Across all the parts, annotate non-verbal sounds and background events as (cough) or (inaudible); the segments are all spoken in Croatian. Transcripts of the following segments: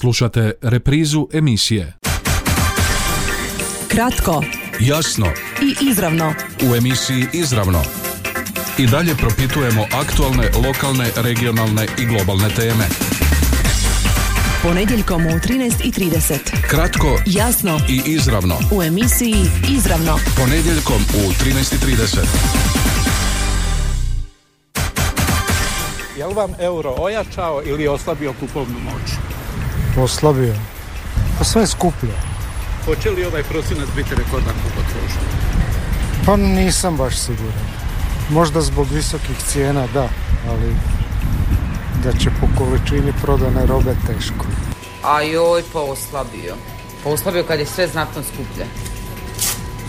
Slušate reprizu emisije. Kratko Jasno i izravno. u emisiji Izravno. I dalje propitujemo aktualne, lokalne, regionalne i globalne teme. Ponedjeljkom u 13.30. Kratko, Jasno i izravno. u emisiji Izravno. Ponedjeljkom u 13.30. Jel vam euro ojačao ili oslabio kupovnu moć? Oslabio. Pa sve je skuplje. Hoće li ovaj prosinac biti rekordan u potrošnji? Pa nisam baš siguran. Možda zbog visokih cijena da, ali da će po količini prodane robe teško. A joj, pa oslabio. Pa oslabio kad je sve znatno skuplje.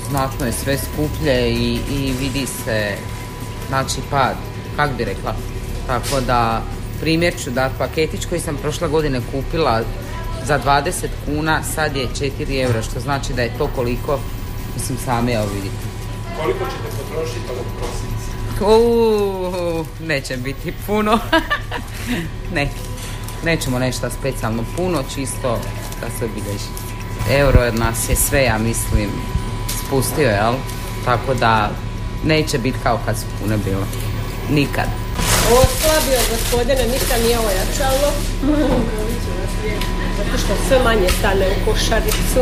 Znatno je sve skuplje i, i vidi se, znači pad, kak bi rekla. Tako da, primjer ću da paketić koji sam prošle godine kupila za 20 kuna, sad je 4 eura, što znači da je to koliko, mislim sami evo vidite. Koliko ćete potrošiti ovog prosinca? Uuu, neće biti puno. (laughs) ne, nećemo nešto specijalno puno, čisto da se obilježi. Euro od nas je sve, ja mislim, spustio, jel? Tako da neće biti kao kad su pune bile. Nikad. Oslabio gospodine, ništa nije ojačalo. (laughs) Zato što sve manje stane u košaricu.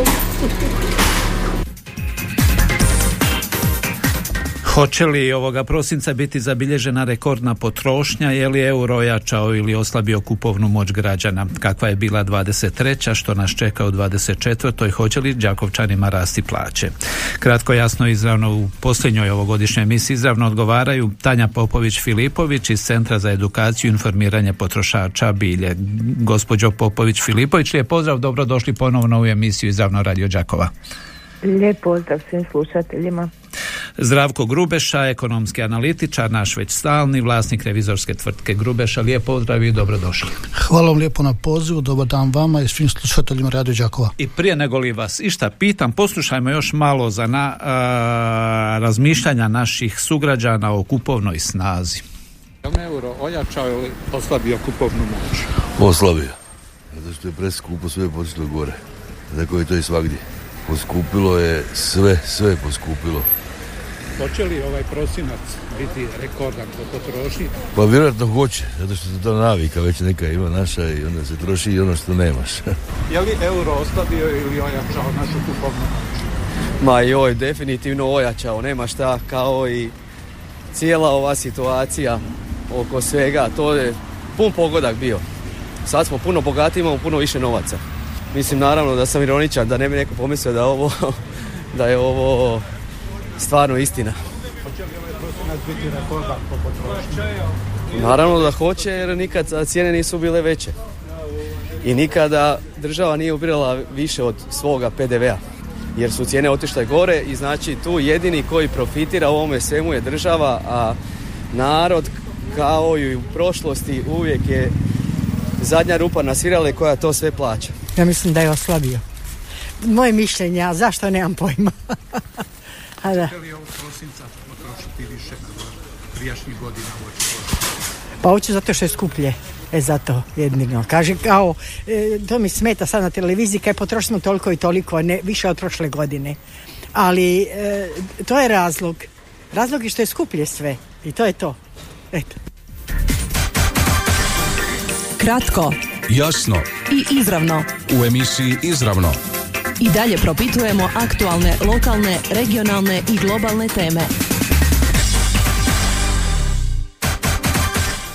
Hoće li ovoga prosinca biti zabilježena rekordna potrošnja, je li euro ojačao ili oslabio kupovnu moć građana? Kakva je bila 23. što nas čeka u 24. hoće li Đakovčanima rasti plaće? Kratko jasno izravno u posljednjoj ovogodišnjoj emisiji izravno odgovaraju Tanja Popović-Filipović iz Centra za edukaciju i informiranje potrošača Bilje. Gospođo Popović-Filipović, lijep pozdrav, dobrodošli ponovno u emisiju izravno Radio Đakova. Lijep pozdrav svim slušateljima. Zdravko Grubeša, ekonomski analitičar, naš već stalni vlasnik revizorske tvrtke Grubeša. Lijep pozdrav i dobrodošli. Hvala vam lijepo na pozivu, dobar dan vama i svim slušateljima Radio Đakova. I prije nego li vas išta pitam, poslušajmo još malo za na, a, razmišljanja naših sugrađana o kupovnoj snazi. Euro ojačao ili oslabio kupovnu moć? Oslabio. Zato što je preskupo sve počelo gore. Tako je to i svagdje. Poskupilo je sve, sve je poskupilo. Hoće li ovaj prosinac biti rekordan po potrošnji? Pa vjerojatno hoće, zato što se to navika već neka ima naša i onda se troši i ono što nemaš. (laughs) Je li euro oslabio ili ojačao našu kupovnu? Ma joj, definitivno ojačao, nema šta, kao i cijela ova situacija oko svega, to je pun pogodak bio. Sad smo puno bogatiji, imamo puno više novaca. Mislim naravno da sam ironičan, da ne bi neko pomislio da, ovo, (laughs) da je ovo stvarno istina. Naravno da hoće jer nikad cijene nisu bile veće. I nikada država nije ubirala više od svoga PDV-a. Jer su cijene otišle gore i znači tu jedini koji profitira u ovome svemu je država, a narod kao i u prošlosti uvijek je zadnja rupa na svirale koja to sve plaća. Ja mislim da je oslabio. Moje mišljenje, a zašto nemam pojma. (laughs) a da. Hoće li ovog prosinca potrošiti više nego prijašnjih godina u oči Pa hoću zato što je skuplje. E zato jedino. Kaže kao, e, to mi smeta sad na televiziji kad je potrošeno toliko i toliko, ne, više od prošle godine. Ali e, to je razlog. Razlog je što je skuplje sve. I to je to. Eto. Kratko Jasno i izravno. u emisiji Izravno. I dalje propitujemo aktualne, lokalne, regionalne i globalne teme.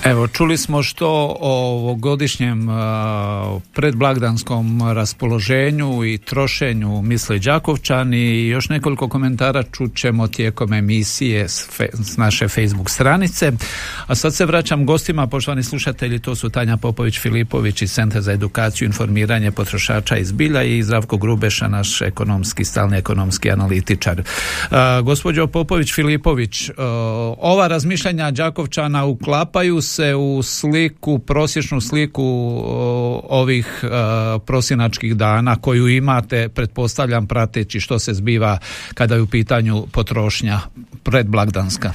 Evo, čuli smo što o ovogodišnjem predblagdanskom raspoloženju i trošenju misle Đakovčani i još nekoliko komentara čućemo tijekom emisije s, fe- s naše Facebook stranice. A sad se vraćam gostima, poštovani slušatelji, to su Tanja Popović-Filipović iz Centra za edukaciju i informiranje potrošača iz Bilja i Zdravko Grubeša, naš ekonomski, stalni ekonomski analitičar. A, gospođo Popović-Filipović, ova razmišljanja Đakovčana uklapaju se u sliku, prosječnu sliku ovih prosinačkih dana koju imate, pretpostavljam prateći što se zbiva kada je u pitanju potrošnja predblagdanska?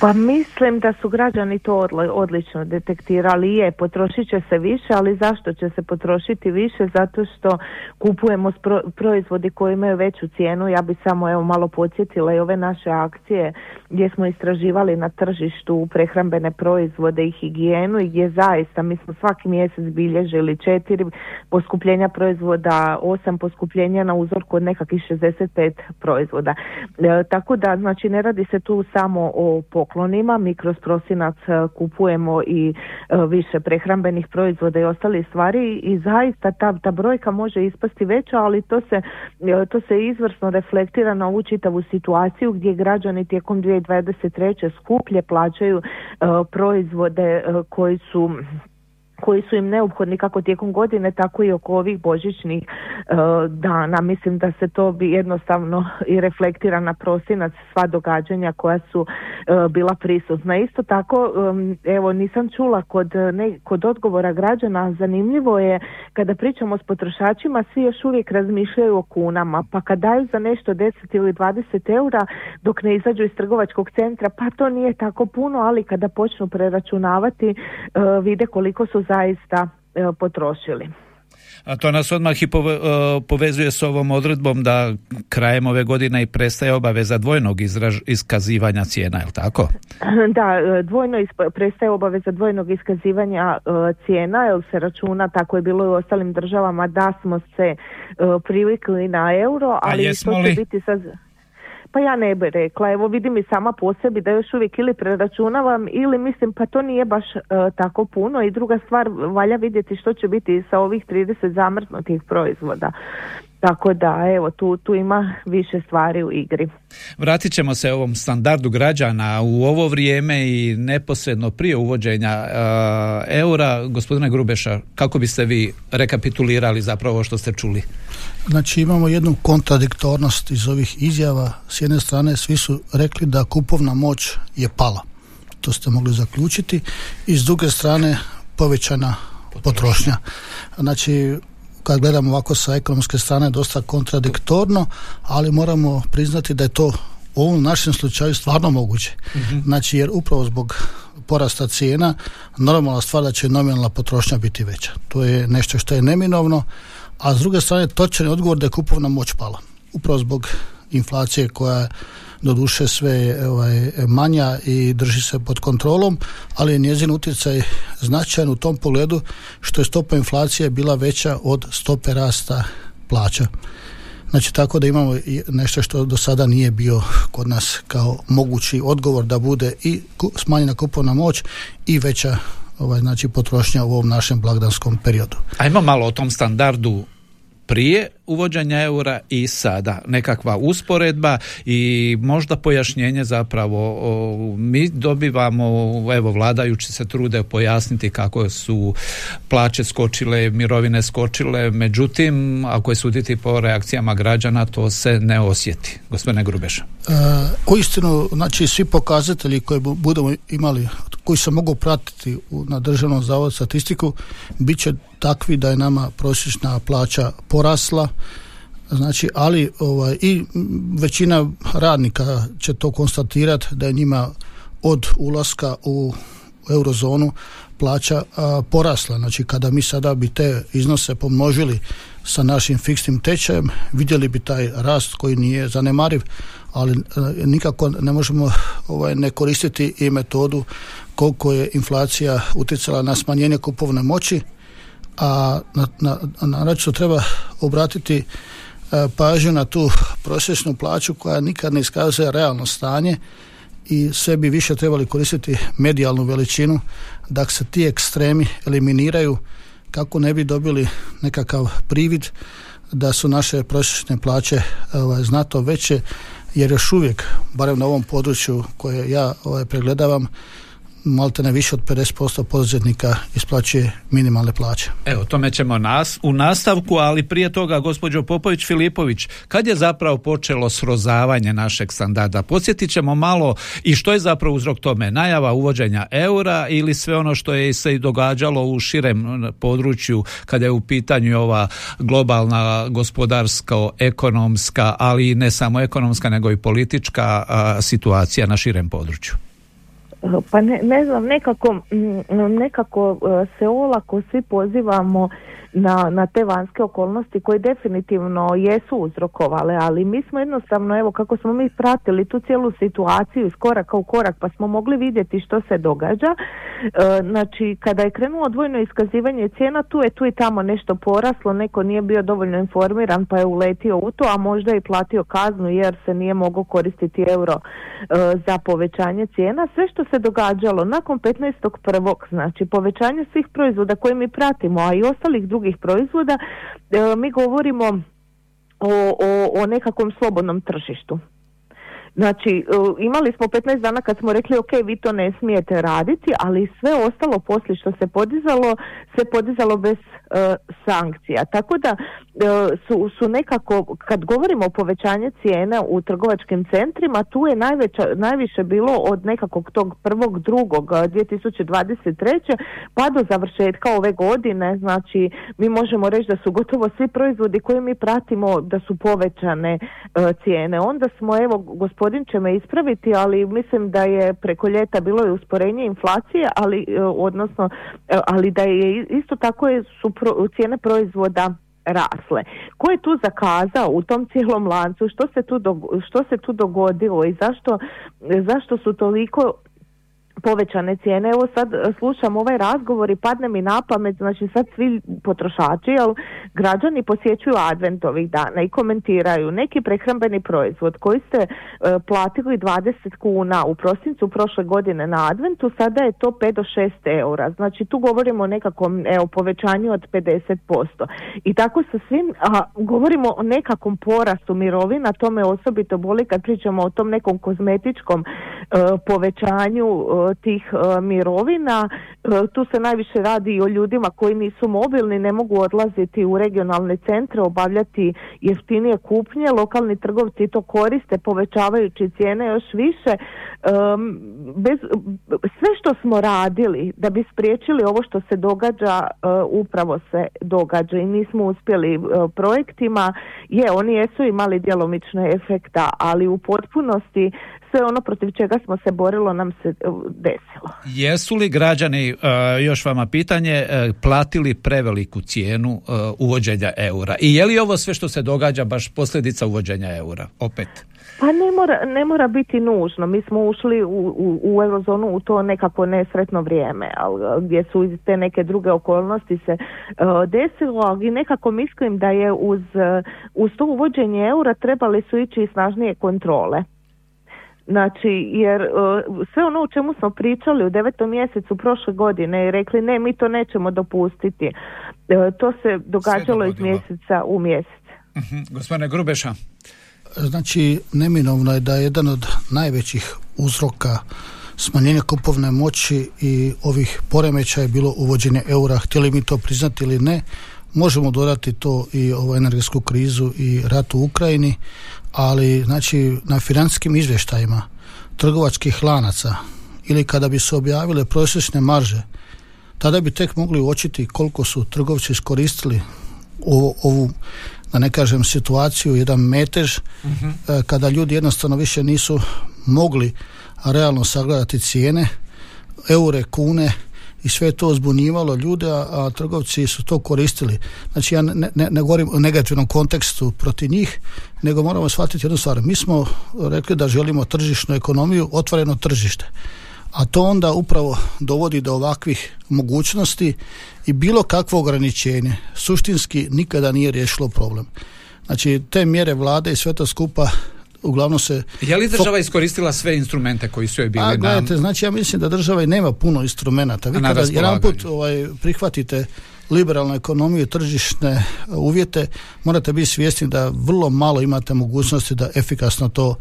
Pa mislim da su građani to odlično detektirali. Je, potrošit će se više, ali zašto će se potrošiti više? Zato što kupujemo proizvodi koji imaju veću cijenu. Ja bi samo evo malo podsjetila i ove naše akcije gdje smo istraživali na tržištu prehrambene proizvode i higijenu i gdje zaista mi smo svaki mjesec bilježili četiri poskupljenja proizvoda, osam poskupljenja na uzorku od nekakvih 65 proizvoda. E, tako da znači ne radi se tu samo o poklonima, mi kroz prosinac e, kupujemo i e, više prehrambenih proizvoda i ostalih stvari i zaista ta, ta brojka može ispasti veća, ali to se, to se izvrsno reflektira na ovu čitavu situaciju gdje građani tijekom 2023. skuplje plaćaju proizvode koji su koji su im neophodni kako tijekom godine tako i oko ovih božićnih e, dana. Mislim da se to bi jednostavno i reflektira na prosinac sva događanja koja su e, bila prisutna. Isto tako, evo nisam čula kod, ne, kod odgovora građana, zanimljivo je kada pričamo s potrošačima, svi još uvijek razmišljaju o kunama, pa kad daju za nešto 10 ili 20 eura dok ne izađu iz trgovačkog centra, pa to nije tako puno, ali kada počnu preračunavati e, vide koliko su zaista e, potrošili. A to nas odmah i e, povezuje s ovom odredbom da krajem ove godine i prestaje obaveza dvojnog izraž, iskazivanja cijena, je li tako? (clears throat) Da, e, dvojno prestaje obaveza dvojnog iskazivanja cijena, jer se računa, tako je bilo i u ostalim državama, da smo se privikli na euro, ali A će biti sad... Pa ja ne bi rekla, evo vidim i sama po sebi da još uvijek ili preračunavam ili mislim pa to nije baš e, tako puno i druga stvar valja vidjeti što će biti sa ovih 30 zamrznutih proizvoda. Tako da, evo, tu, tu ima više stvari u igri. Vratit ćemo se ovom standardu građana u ovo vrijeme i neposredno prije uvođenja uh, eura. Gospodine Grubeša, kako biste vi rekapitulirali zapravo što ste čuli? Znači imamo jednu kontradiktornost iz ovih izjava. S jedne strane svi su rekli da kupovna moć je pala. To ste mogli zaključiti. I s druge strane povećana potrošnja. Znači kad gledamo ovako sa ekonomske strane dosta kontradiktorno, ali moramo priznati da je to u ovom našem slučaju stvarno moguće. Mhm. Znači jer upravo zbog porasta cijena normalna stvar da će nominalna potrošnja biti veća. To je nešto što je neminovno, a s druge strane točan je odgovor da je kupovna moć pala. Upravo zbog inflacije koja doduše sve ovaj, manja i drži se pod kontrolom, ali je njezin utjecaj značajan u tom pogledu što je stopa inflacije bila veća od stope rasta plaća. Znači tako da imamo nešto što do sada nije bio kod nas kao mogući odgovor da bude i smanjena kupovna moć i veća ovaj, znači potrošnja u ovom našem blagdanskom periodu. Ajmo malo o tom standardu prije uvođenja eura i sada. Nekakva usporedba i možda pojašnjenje zapravo mi dobivamo evo vladajući se trude pojasniti kako su plaće skočile mirovine skočile. Međutim ako je suditi po reakcijama građana to se ne osjeti. Gospodine Grubeša. E, uistinu znači svi pokazatelji koje budemo imali koji se mogu pratiti na državnom zavodu statistiku bit će takvi da je nama prosječna plaća porasla znači ali ovaj, i većina radnika će to konstatirati da je njima od ulaska u eurozonu plaća porasla. Znači kada mi sada bi te iznose pomnožili sa našim fiksnim tečajem vidjeli bi taj rast koji nije zanemariv ali e, nikako ne možemo ovaj, ne koristiti i metodu koliko je inflacija utjecala na smanjenje kupovne moći a na, na, na treba obratiti e, pažnju na tu prosječnu plaću koja nikad ne iskazuje realno stanje i sve bi više trebali koristiti medijalnu veličinu da se ti ekstremi eliminiraju kako ne bi dobili nekakav privid da su naše prosječne plaće ovaj, znato veće jer još uvijek, barem na ovom području koje ja ovaj, pregledavam, malte ne više od 50% poduzetnika isplaćuje minimalne plaće. Evo, tome ćemo nas u nastavku, ali prije toga, gospođo Popović Filipović, kad je zapravo počelo srozavanje našeg standarda? Podsjetit ćemo malo i što je zapravo uzrok tome? Najava uvođenja eura ili sve ono što je se i događalo u širem području kada je u pitanju ova globalna gospodarska, ekonomska, ali ne samo ekonomska, nego i politička situacija na širem području? Pa ne, ne znam, nekako, mm, nekako e, se olako svi pozivamo na, na te vanjske okolnosti koje definitivno jesu uzrokovale, ali mi smo jednostavno, evo kako smo mi pratili tu cijelu situaciju iz koraka u korak pa smo mogli vidjeti što se događa. E, znači, kada je krenulo dvojno iskazivanje cijena, tu je tu i tamo nešto poraslo, neko nije bio dovoljno informiran pa je uletio u to, a možda i platio kaznu jer se nije mogao koristiti euro e, za povećanje cijena. Sve što se događalo nakon 15.1. znači povećanje svih proizvoda koje mi pratimo, a i ostalih drugih drugih proizvoda, e, mi govorimo o, o, o nekakvom slobodnom tržištu. Znači, e, imali smo 15 dana kad smo rekli ok, vi to ne smijete raditi, ali sve ostalo poslije što se podizalo, se podizalo bez e, sankcija. Tako da su, su nekako, kad govorimo o povećanju cijene u trgovačkim centrima, tu je najveća, najviše bilo od nekakvog tog prvog drugog 2023. pa do završetka ove godine, znači mi možemo reći da su gotovo svi proizvodi koje mi pratimo da su povećane cijene. Onda smo, evo, gospodin će me ispraviti, ali mislim da je preko ljeta bilo i usporenje inflacije, ali e, odnosno, e, ali da je isto tako su cijene proizvoda rasle. Ko je tu zakazao u tom cijelom lancu? Što se tu, što se tu dogodilo i zašto, zašto su toliko povećane cijene. Evo sad e, slušam ovaj razgovor i padne mi na pamet, znači sad svi potrošači, jel građani posjećuju advent ovih dana i komentiraju neki prehrambeni proizvod koji ste e, platili 20 kuna u prosincu prošle godine na adventu, sada je to 5 do 6 eura. Znači tu govorimo o nekakvom evo, povećanju od 50%. I tako sa svim, a, govorimo o nekakvom porastu mirovina, to me osobito boli kad pričamo o tom nekom kozmetičkom e, povećanju tih e, mirovina. E, tu se najviše radi i o ljudima koji nisu mobilni, ne mogu odlaziti u regionalne centre, obavljati jeftinije kupnje. Lokalni trgovci to koriste povećavajući cijene još više. Bez, sve što smo radili da bi spriječili ovo što se događa, e, upravo se događa i nismo uspjeli projektima. Je, oni jesu imali djelomične efekta, ali u potpunosti sve ono protiv čega smo se borilo nam se e, desilo. Jesu li građani, e, još vama pitanje, e, platili preveliku cijenu uvođenja eura? I je li ovo sve što se događa baš posljedica uvođenja eura? Opet. Pa ne mora, ne mora biti nužno. Mi smo ušli u, u, u eurozonu u to nekako nesretno vrijeme, ali gdje su te neke druge okolnosti se uh, desilo, ali nekako mislim da je uz, uz to uvođenje eura trebali su ići i snažnije kontrole. Znači, jer e, sve ono o čemu smo pričali u devetom mjesecu prošle godine i rekli ne, mi to nećemo dopustiti, e, to se događalo iz mjeseca u mjesec. uh Gospodine Grubeša. Znači, neminovno je da je jedan od najvećih uzroka smanjenja kupovne moći i ovih poremeća je bilo uvođenje eura, htjeli mi to priznati ili ne, možemo dodati to i ovu energetsku krizu i rat u Ukrajini, ali znači na financijskim izvještajima trgovačkih lanaca ili kada bi se objavile prosječne marže, tada bi tek mogli uočiti koliko su trgovci iskoristili ovu, ovu da ne kažem situaciju, jedan metež e, kada ljudi jednostavno više nisu mogli realno sagledati cijene, eure, kune i sve to zbunjivalo ljude, a, trgovci su to koristili. Znači ja ne, ne, ne govorim o negativnom kontekstu protiv njih, nego moramo shvatiti jednu stvar. Mi smo rekli da želimo tržišnu ekonomiju, otvoreno tržište. A to onda upravo dovodi do ovakvih mogućnosti i bilo kakvo ograničenje suštinski nikada nije riješilo problem. Znači te mjere vlade i sve to skupa uglavnom se... Je li država iskoristila sve instrumente koji su joj bili A, gledajte, znači ja mislim da država i nema puno instrumenata. Vi kada jedan put ovaj, prihvatite liberalnu ekonomiju i tržišne uvjete, morate biti svjesni da vrlo malo imate mogućnosti da efikasno to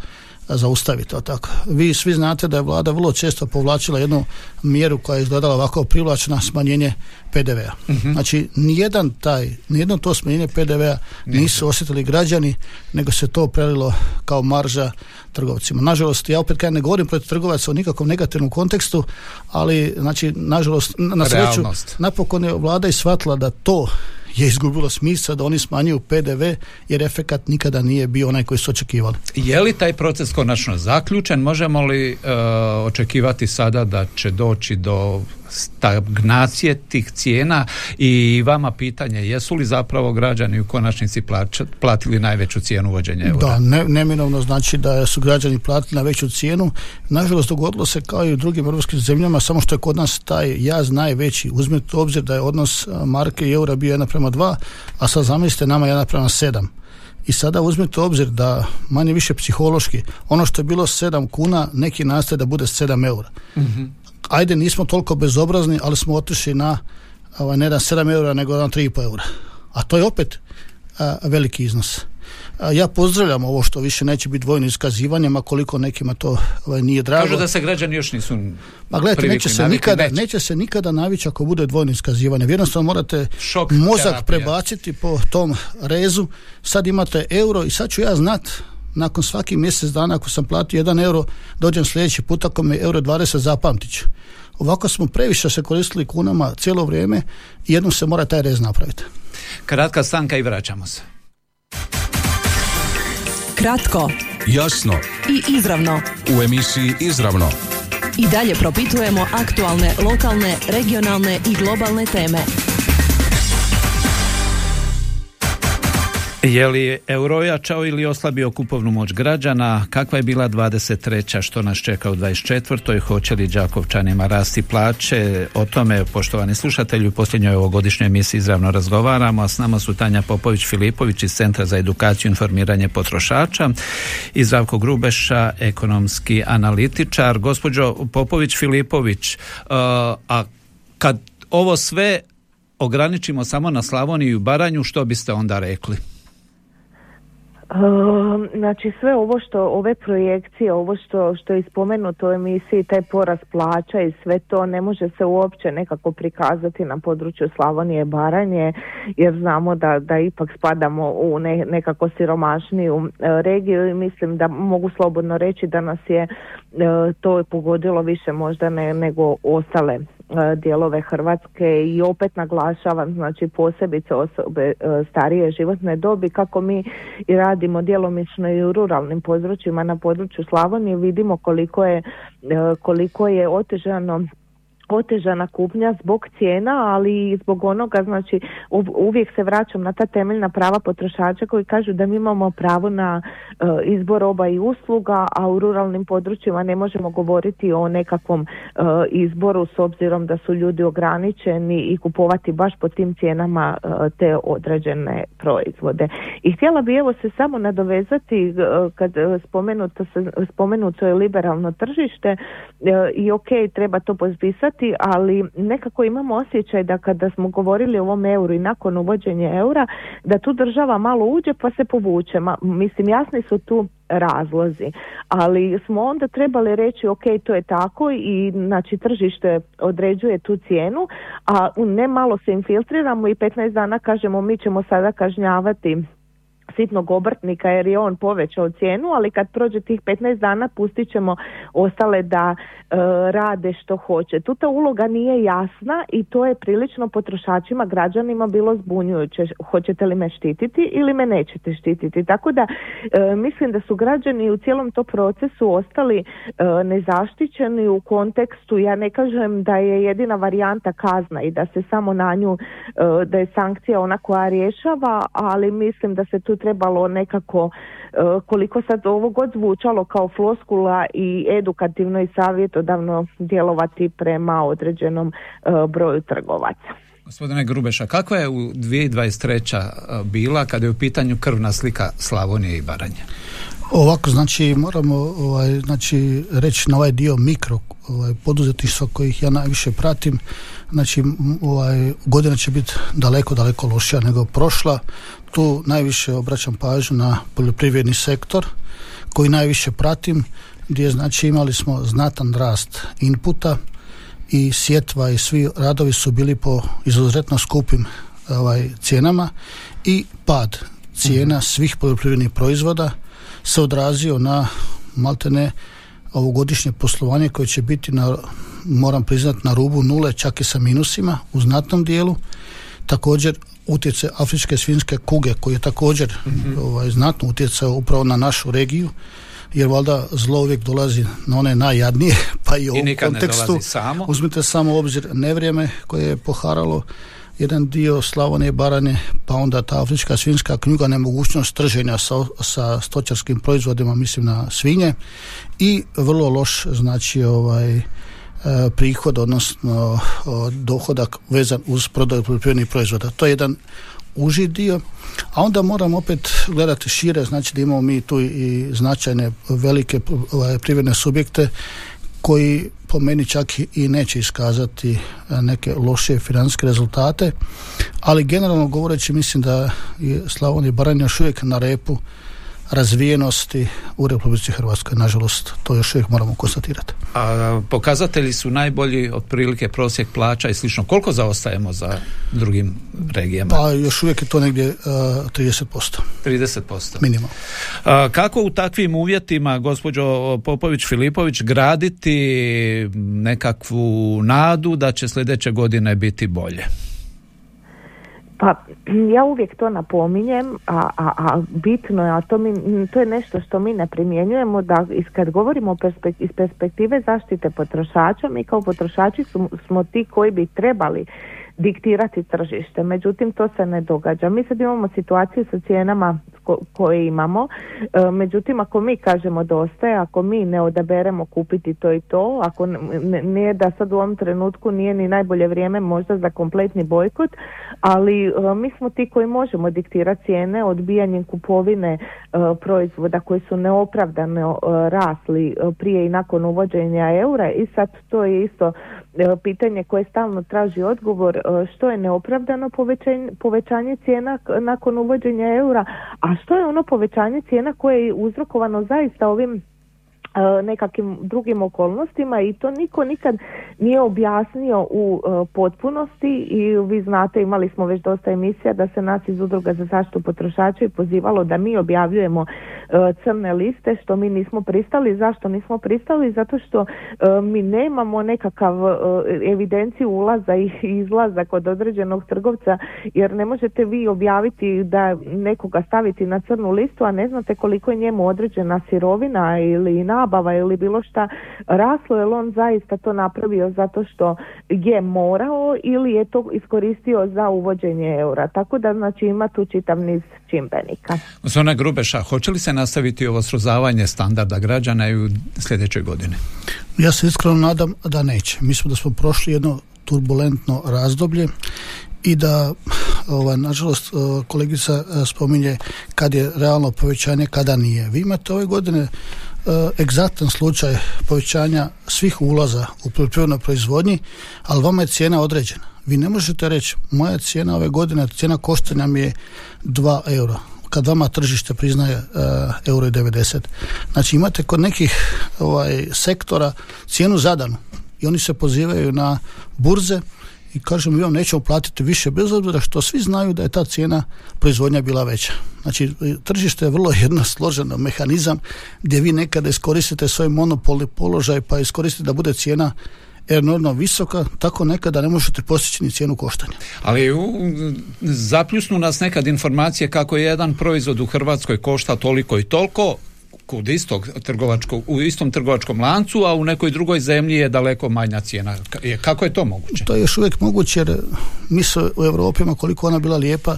zaustaviti to tako. Vi svi znate da je vlada vrlo često povlačila jednu mjeru koja je izgledala ovako privlačna smanjenje PDV-a. Mhm. Znači, nijedan taj, nijedno to smanjenje PDV-a nisu osjetili građani, nego se to prelilo kao marža trgovcima. Nažalost, ja opet kaj ne govorim protiv trgovaca u nikakvom negativnom kontekstu, ali znači, nažalost, na sreću, Realnost. napokon je vlada i shvatila da to je izgubilo smisla da oni smanjuju PDV jer efekat nikada nije bio onaj koji su očekivali. Je li taj proces konačno zaključen? Možemo li e, očekivati sada da će doći do stagnacije tih cijena i vama pitanje jesu li zapravo građani u konačnici plaća- platili najveću cijenu uvođenja eura? Da, ne, neminovno znači da su građani platili na veću cijenu. Nažalost, dogodilo se kao i u drugim europskim zemljama, samo što je kod nas taj jaz najveći. Uzmite u obzir da je odnos marke i eura bio 1 prema 2, a sad zamislite nama 1 prema 7. I sada uzmite u obzir da manje više psihološki, ono što je bilo 7 kuna, neki nastaje da bude 7 eura. Mhm. Ajde, nismo toliko bezobrazni, ali smo otišli na ovaj, ne na 7 eura, nego na 3,5 eura. A to je opet a, veliki iznos. A, ja pozdravljam ovo što više neće biti dvojno iskazivanje, ma koliko nekima to ovaj, nije drago. Kažu da se građani još nisu Ma gledajte, neće se, navikli, nikada, neće. neće se nikada navići ako bude dvojno iskazivanje. Jednostavno morate Šok mozak terapija. prebaciti po tom rezu. Sad imate euro i sad ću ja znat nakon svaki mjesec dana ako sam platio jedan euro, dođem sljedeći put ako me euro 20 zapamtit ću. Ovako smo previše se koristili kunama cijelo vrijeme i jednom se mora taj rez napraviti. Kratka stanka i vraćamo se. Kratko Jasno i izravno. u emisiji Izravno. I dalje propitujemo aktualne, lokalne, regionalne i globalne teme. Je li euro jačao ili oslabio kupovnu moć građana? Kakva je bila 23. što nas čeka u 24. Hoće li Đakovčanima rasti plaće? O tome, poštovani slušatelji, u posljednjoj ovogodišnjoj emisiji izravno razgovaramo, a s nama su Tanja Popović-Filipović iz Centra za edukaciju i informiranje potrošača i Zdravko Grubeša, ekonomski analitičar. Gospođo Popović-Filipović, uh, a kad ovo sve ograničimo samo na Slavoniju i Baranju, što biste onda rekli? Um, Znači sve ovo što, ove projekcije, ovo što, što je spomenuto u emisiji, taj porast plaća i sve to ne može se uopće nekako prikazati na području Slavonije i Baranje, jer znamo da, da ipak spadamo u ne, nekako siromašniju e, regiju i mislim da mogu slobodno reći da nas je e, to pogodilo više možda ne, nego ostale dijelove Hrvatske i opet naglašavam znači posebice osobe e, starije životne dobi kako mi i radimo djelomično i u ruralnim područjima na području Slavonije vidimo koliko je e, koliko je otežano otežana kupnja zbog cijena, ali i zbog onoga, znači uv- uvijek se vraćam na ta temeljna prava potrošača koji kažu da mi imamo pravo na e, izbor roba i usluga, a u ruralnim područjima ne možemo govoriti o nekakvom e, izboru s obzirom da su ljudi ograničeni i kupovati baš po tim cijenama e, te određene proizvode. I htjela bi evo se samo nadovezati kad spomenuto, spomenuto je liberalno tržište i ok, treba to potpisati, ali nekako imamo osjećaj da kada smo govorili o ovom euru i nakon uvođenja eura, da tu država malo uđe pa se povuče. Ma, mislim, jasni su tu razlozi, ali smo onda trebali reći ok, to je tako i znači tržište određuje tu cijenu, a ne malo se infiltriramo i 15 dana kažemo mi ćemo sada kažnjavati sitnog obrtnika jer je on povećao cijenu, ali kad prođe tih 15 dana pustit ćemo ostale da e, rade što hoće. Tu ta uloga nije jasna i to je prilično potrošačima, građanima bilo zbunjujuće. Hoćete li me štititi ili me nećete štititi? Tako da e, mislim da su građani u cijelom tom procesu ostali e, nezaštićeni u kontekstu, ja ne kažem da je jedina varijanta kazna i da se samo na nju, e, da je sankcija ona koja rješava, ali mislim da se tu trebalo nekako e, koliko sad ovo god zvučalo kao floskula i edukativno i savjetodavno djelovati prema određenom e, broju trgovaca. Gospodine Grubeša, kakva je u 2023. bila kada je u pitanju krvna slika Slavonije i Baranje? Ovako, znači moramo ovaj, znači, reći na ovaj dio mikro ovaj, poduzetništva kojih ja najviše pratim Znači, ovaj, godina će biti daleko, daleko lošija nego prošla. Tu najviše obraćam pažnju na poljoprivredni sektor koji najviše pratim, gdje znači imali smo znatan rast inputa i sjetva i svi radovi su bili po izuzetno skupim ovaj, cijenama i pad cijena mhm. svih poljoprivrednih proizvoda se odrazio na maltene ovogodišnje poslovanje koje će biti na, moram priznati, na rubu nule, čak i sa minusima u znatnom dijelu. Također utjecaj afričke svinske kuge koji je također mm ovaj, znatno utjecao upravo na našu regiju jer valjda zlo uvijek dolazi na one najjadnije, (laughs) pa i u ovom kontekstu samo. uzmite samo u obzir nevrijeme koje je poharalo jedan dio Slavonije Baranje, pa onda ta afrička svinska knjuga, nemogućnost trženja sa, sa stočarskim proizvodima, mislim na svinje i vrlo loš znači ovaj e, prihod, odnosno dohodak vezan uz prodaju poljoprivrednih proizvoda. To je jedan uži dio, a onda moram opet gledati šire, znači da imamo mi tu i značajne velike ovaj, privredne subjekte koji po meni čak i neće iskazati e, neke loše financijske rezultate, ali generalno govoreći mislim da je Slavonija Baranja još uvijek na repu razvijenosti u Republici Hrvatskoj. Nažalost, to još uvijek moramo konstatirati. A pokazatelji su najbolji otprilike prosjek plaća i slično. Koliko zaostajemo za drugim regijama? Pa još uvijek je to negdje uh, 30%. 30%. Minimum. kako u takvim uvjetima, gospođo Popović-Filipović, graditi nekakvu nadu da će sljedeće godine biti bolje? Pa ja uvijek to napominjem, a, a, a bitno je, a to, mi, to je nešto što mi ne primjenjujemo, da kad govorimo iz perspektive zaštite potrošača, mi kao potrošači smo ti koji bi trebali diktirati tržište. Međutim, to se ne događa. Mi sad imamo situaciju sa cijenama koje imamo. E, međutim, ako mi kažemo dosta, ako mi ne odaberemo kupiti to i to, ako nije da sad u ovom trenutku nije ni najbolje vrijeme možda za kompletni bojkot, ali e, mi smo ti koji možemo diktirati cijene odbijanjem kupovine e, proizvoda koji su neopravdano rasli prije i nakon uvođenja eura i sad to je isto pitanje koje stalno traži odgovor što je neopravdano povećanje, povećanje cijena nakon uvođenja eura, a što je ono povećanje cijena koje je uzrokovano zaista ovim E, nekakvim drugim okolnostima i to niko nikad nije objasnio u e, potpunosti i vi znate imali smo već dosta emisija da se nas iz udruga za zaštitu potrošača i pozivalo da mi objavljujemo e, crne liste što mi nismo pristali. Zašto nismo pristali? Zato što mi nemamo nekakav evidenciju ulaza i izlaza kod određenog trgovca jer ne možete vi objaviti da nekoga staviti na crnu listu a ne znate koliko je njemu određena sirovina ili na nabava ili bilo šta raslo, je on zaista to napravio zato što je morao ili je to iskoristio za uvođenje eura. Tako da znači ima tu čitav niz čimbenika. Zona Grubeša, hoće li se nastaviti ovo srozavanje standarda građana i u sljedećoj godini? Ja se iskreno nadam da neće. Mislim da smo prošli jedno turbulentno razdoblje i da ovaj, nažalost kolegica spominje kad je realno povećanje, kada nije. Vi imate ove godine egzaktan slučaj povećanja svih ulaza u poljoprivrednoj proizvodnji, ali vama je cijena određena. Vi ne možete reći, moja cijena ove godine, cijena koštanja mi je 2 eura kad vama tržište priznaje uh, euro i 90. Znači imate kod nekih ovaj, sektora cijenu zadanu i oni se pozivaju na burze i kažemo mi vam nećemo platiti više bez obzira što svi znaju da je ta cijena proizvodnja bila veća. Znači tržište je vrlo (laughs) jedna složena mehanizam gdje vi nekada iskoristite svoj monopolni položaj pa iskoristite da bude cijena enormno visoka, tako nekada ne možete postići ni cijenu koštanja. Ali zapljusnu nas nekad informacije kako jedan proizvod u Hrvatskoj košta toliko i toliko, kod istog trgovačkog, u istom trgovačkom lancu, a u nekoj drugoj zemlji je daleko manja cijena. Kako je to moguće? To je još uvijek moguće jer mi se u Europi koliko ona bila lijepa,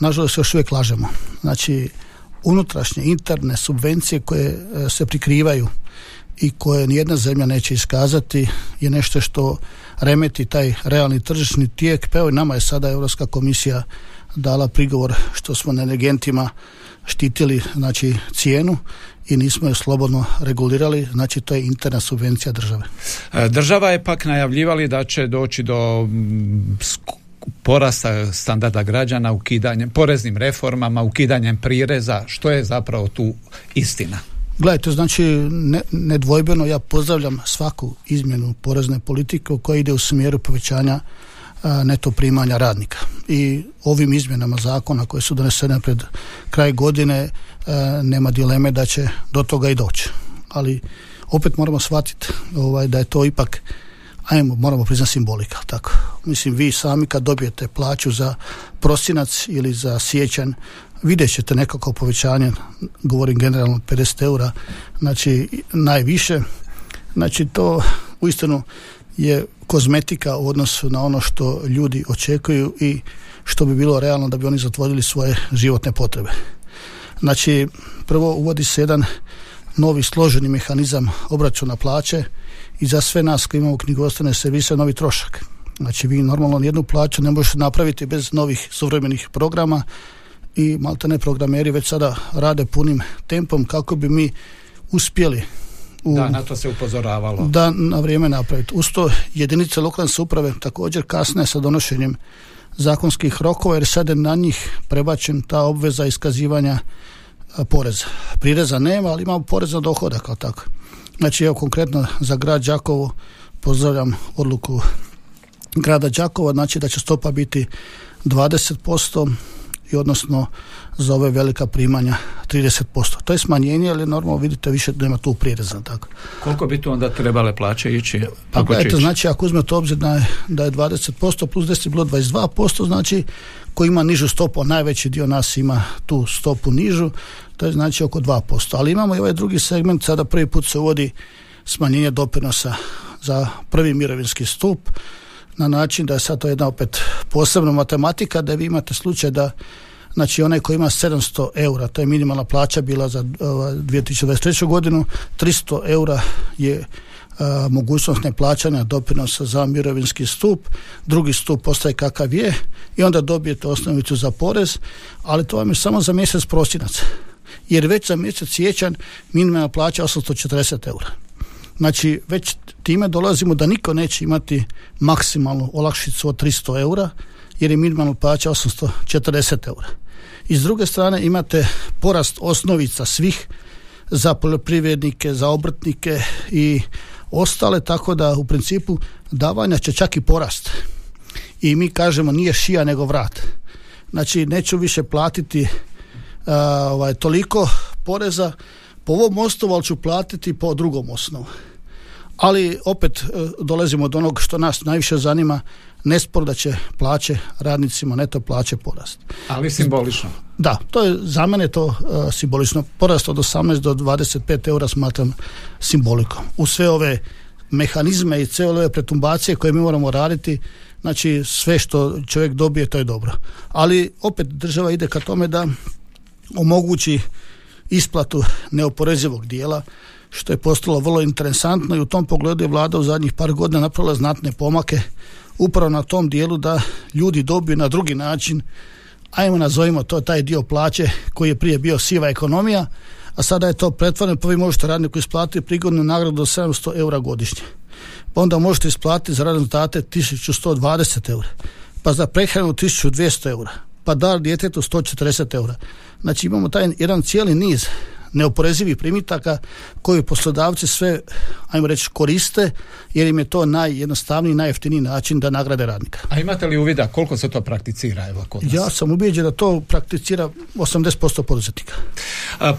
nažalost još uvijek lažemo. Znači, unutrašnje, interne subvencije koje e, se prikrivaju i koje nijedna zemlja neće iskazati je nešto što remeti taj realni tržišni tijek. Pa evo nama je sada Europska komisija dala prigovor što smo na energentima štitili znači cijenu i nismo je slobodno regulirali, znači to je interna subvencija države. E, država je pak najavljivali da će doći do mm, porasta standarda građana ukidanjem, poreznim reformama, ukidanjem prireza, što je zapravo tu istina? Gledajte, znači ne, nedvojbeno ja pozdravljam svaku izmjenu porezne politike koja ide u smjeru povećanja neto primanja radnika. I ovim izmjenama zakona koje su donesene pred kraj godine nema dileme da će do toga i doći. Ali opet moramo shvatiti ovaj, da je to ipak ajmo, moramo priznati simbolika, tako. Mislim, vi sami kad dobijete plaću za prosinac ili za sjećan, vidjet ćete nekako povećanje, govorim generalno 50 eura, znači najviše, znači to uistinu je kozmetika u odnosu na ono što ljudi očekuju i što bi bilo realno da bi oni zatvorili svoje životne potrebe. Znači, prvo uvodi se jedan novi složeni mehanizam obračuna plaće i za sve nas koji imamo knjigovodstvene servise novi trošak. Znači vi normalno jednu plaću ne možete napraviti bez novih suvremenih programa i ne programeri već sada rade punim tempom kako bi mi uspjeli u, da, na to se upozoravalo. Da, na vrijeme napraviti. Uz to jedinice lokalne uprave također kasne sa donošenjem zakonskih rokova jer sada je na njih prebačen ta obveza iskazivanja poreza. Prireza nema, ali imamo porez na dohodak kao tako. Znači, evo konkretno za grad Đakovo pozdravljam odluku grada Đakova, znači da će stopa biti 20% i odnosno za ove velika primanja 30%. To je smanjenje, ali normalno vidite više da ima tu prireza. Tako. Koliko bi tu onda trebale plaće ići? Pa gledajte, znači ako uzmete obzir da je, da je 20% plus 10 je bilo 22%, znači ko ima nižu stopu, a najveći dio nas ima tu stopu nižu, to je znači oko 2%. Ali imamo i ovaj drugi segment, sada prvi put se uvodi smanjenje doprinosa za prvi mirovinski stup, na način da je sad to jedna opet posebna matematika da vi imate slučaj da znači onaj koji ima 700 eura, to je minimalna plaća bila za 2023. godinu, 300 eura je mogućnost neplaćanja doprinosa za mirovinski stup, drugi stup postaje kakav je i onda dobijete osnovicu za porez, ali to vam je samo za mjesec prosinac. Jer već za mjesec sjećan minimalna plaća 840 eura. Znači, već time dolazimo da niko neće imati maksimalnu olakšicu od 300 eura, jer je minimalna plaća 840 eura. I s druge strane imate porast osnovica svih za poljoprivrednike, za obrtnike i ostale, tako da u principu davanja će čak i porast. I mi kažemo nije šija nego vrat. Znači neću više platiti ovaj, toliko poreza po ovom osnovu, ali ću platiti po drugom osnovu. Ali opet e, dolazimo do onog što nas najviše zanima, nespor da će plaće radnicima neto plaće porast. Ali simbolično. Da, to je za mene to uh, simbolično. Porast od 18 do 25 eura smatram simbolikom. U sve ove mehanizme i sve ove pretumbacije koje mi moramo raditi, znači sve što čovjek dobije to je dobro. Ali opet država ide ka tome da omogući isplatu neoporezivog dijela što je postalo vrlo interesantno i u tom pogledu je vlada u zadnjih par godina napravila znatne pomake upravo na tom dijelu da ljudi dobiju na drugi način ajmo nazovimo to taj dio plaće koji je prije bio siva ekonomija a sada je to pretvoreno pa vi možete radniku isplatiti prigodnu nagradu od 700 eura godišnje. Pa onda možete isplatiti za rezultate 1120 eura pa za prehranu 1200 eura pa dar djetetu 140 eura znači imamo taj jedan cijeli niz neoporezivih primitaka koji poslodavci sve, ajmo reći, koriste jer im je to najjednostavniji, najjeftiniji način da nagrade radnika. A imate li uvida koliko se to prakticira evo kod nas? Ja sam ubijeđen da to prakticira 80% poduzetnika.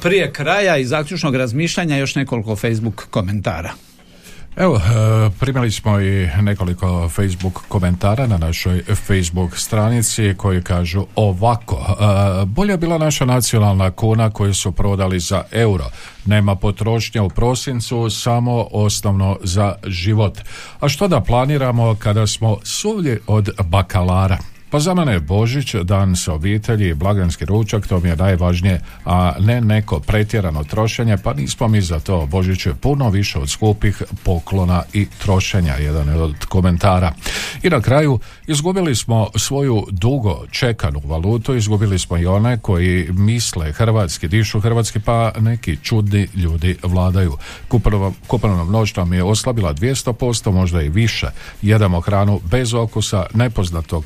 Prije kraja i zaključnog razmišljanja još nekoliko Facebook komentara. Evo, e, primali smo i nekoliko Facebook komentara na našoj Facebook stranici koji kažu ovako. E, bolja bila naša nacionalna kuna koju su prodali za euro. Nema potrošnje u prosincu, samo osnovno za život. A što da planiramo kada smo suvlji od bakalara? Pa za mene je Božić, dan sa obitelji, blagdanski ručak, to mi je najvažnije, a ne neko pretjerano trošenje, pa nismo mi za to. Božić je puno više od skupih poklona i trošenja, jedan je od komentara. I na kraju, izgubili smo svoju dugo čekanu valutu, izgubili smo i one koji misle hrvatski, dišu hrvatski, pa neki čudni ljudi vladaju. Kupovna noć nam je oslabila 200%, možda i više. Jedamo hranu bez okusa, nepoznatog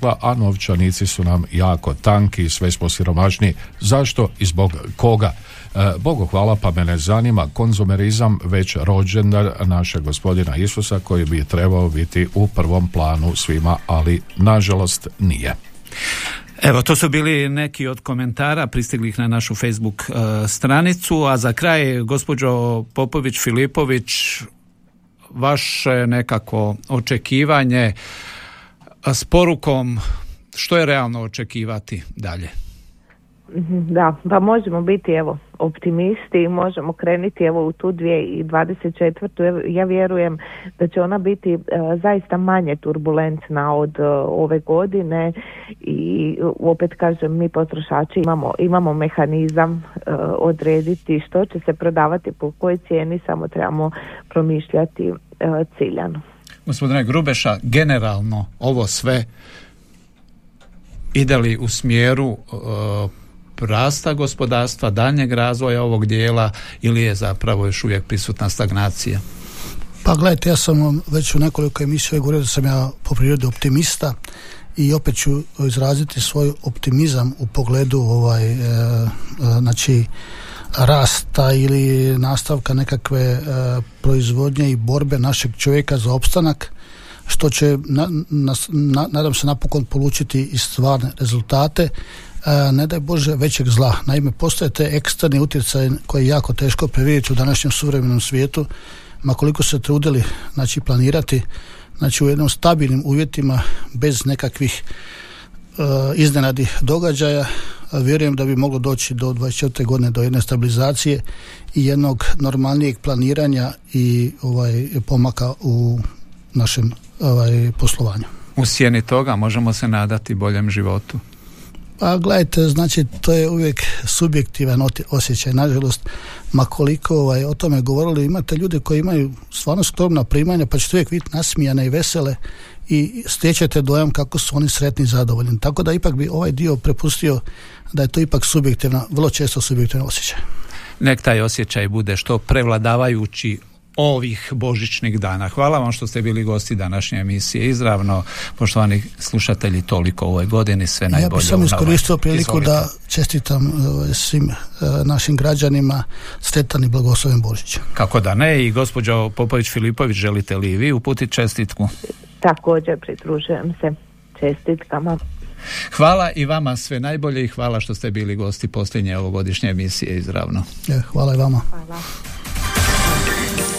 podrijetla, a novčanici su nam jako tanki, sve smo siromašni. Zašto i zbog koga? E, Bogu hvala pa me ne zanima konzumerizam već rođendan našeg gospodina Isusa koji bi trebao biti u prvom planu svima, ali nažalost nije. Evo, to su bili neki od komentara pristiglih na našu Facebook e, stranicu, a za kraj gospođo Popović Filipović vaše nekako očekivanje s porukom što je realno očekivati dalje? Mhm, da, pa možemo biti evo optimisti i možemo krenuti evo u tu 2024. Ja vjerujem da će ona biti e, zaista manje turbulentna od e, ove godine i opet kažem mi potrošači imamo, imamo mehanizam e, odrediti što će se prodavati po kojoj cijeni samo trebamo promišljati ciljano. Gospodine Grubeša, generalno ovo sve ide li u smjeru rasta gospodarstva, daljnjeg razvoja ovog dijela ili je zapravo još uvijek prisutna stagnacija? Pa gledajte, ja sam već u nekoliko emisija govorio da sam ja po prirodi optimista i opet ću izraziti svoj optimizam u pogledu ovaj, e, e, znači rasta ili nastavka nekakve e, proizvodnje i borbe našeg čovjeka za opstanak što će na, nadam se napokon polučiti i stvarne rezultate ne daj Bože većeg zla. Naime, postoje te eksterni utjecaj koji je jako teško previdjeti u današnjem suvremenom svijetu, ma koliko se trudili znači, planirati znači, u jednom stabilnim uvjetima bez nekakvih iznenadih događaja vjerujem da bi moglo doći do 24. godine do jedne stabilizacije i jednog normalnijeg planiranja i ovaj pomaka u našem ovaj, poslovanju. U sjeni toga možemo se nadati boljem životu. Pa gledajte, znači to je uvijek subjektivan osjećaj, nažalost, ma koliko ovaj, o tome govorili, imate ljude koji imaju stvarno skromna primanja, pa ćete uvijek vidjeti nasmijane i vesele i stječete dojam kako su oni sretni i zadovoljni. Tako da ipak bi ovaj dio prepustio da je to ipak subjektivna, vrlo često subjektivna osjećaj. Nek taj osjećaj bude što prevladavajući ovih božićnih dana. Hvala vam što ste bili gosti današnje emisije. Izravno, poštovani slušatelji, toliko u ovoj godini, sve najbolje. Ja bih samo iskoristio priliku da čestitam e, svim e, našim građanima sretan i blagosloven Božić. Kako da ne i gospođo Popović Filipović, želite li vi uputiti čestitku? Također pridružujem se čestitkama. Hvala i vama sve najbolje i hvala što ste bili gosti posljednje ovogodišnje emisije izravno. E, hvala i vama. Hvala.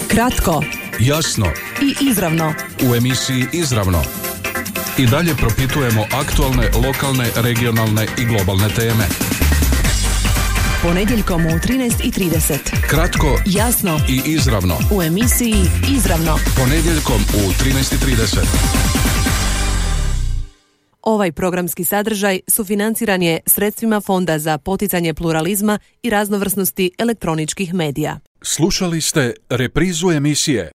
Kratko, jasno i izravno. U emisiji Izravno i dalje propitujemo aktualne, lokalne, regionalne i globalne teme. Ponedjeljkom u 13.30. Kratko, jasno i izravno. U emisiji Izravno. Ponedjeljkom u 13.30. Ovaj programski sadržaj sufinanciran je sredstvima Fonda za poticanje pluralizma i raznovrsnosti elektroničkih medija. Slušali ste reprizu emisije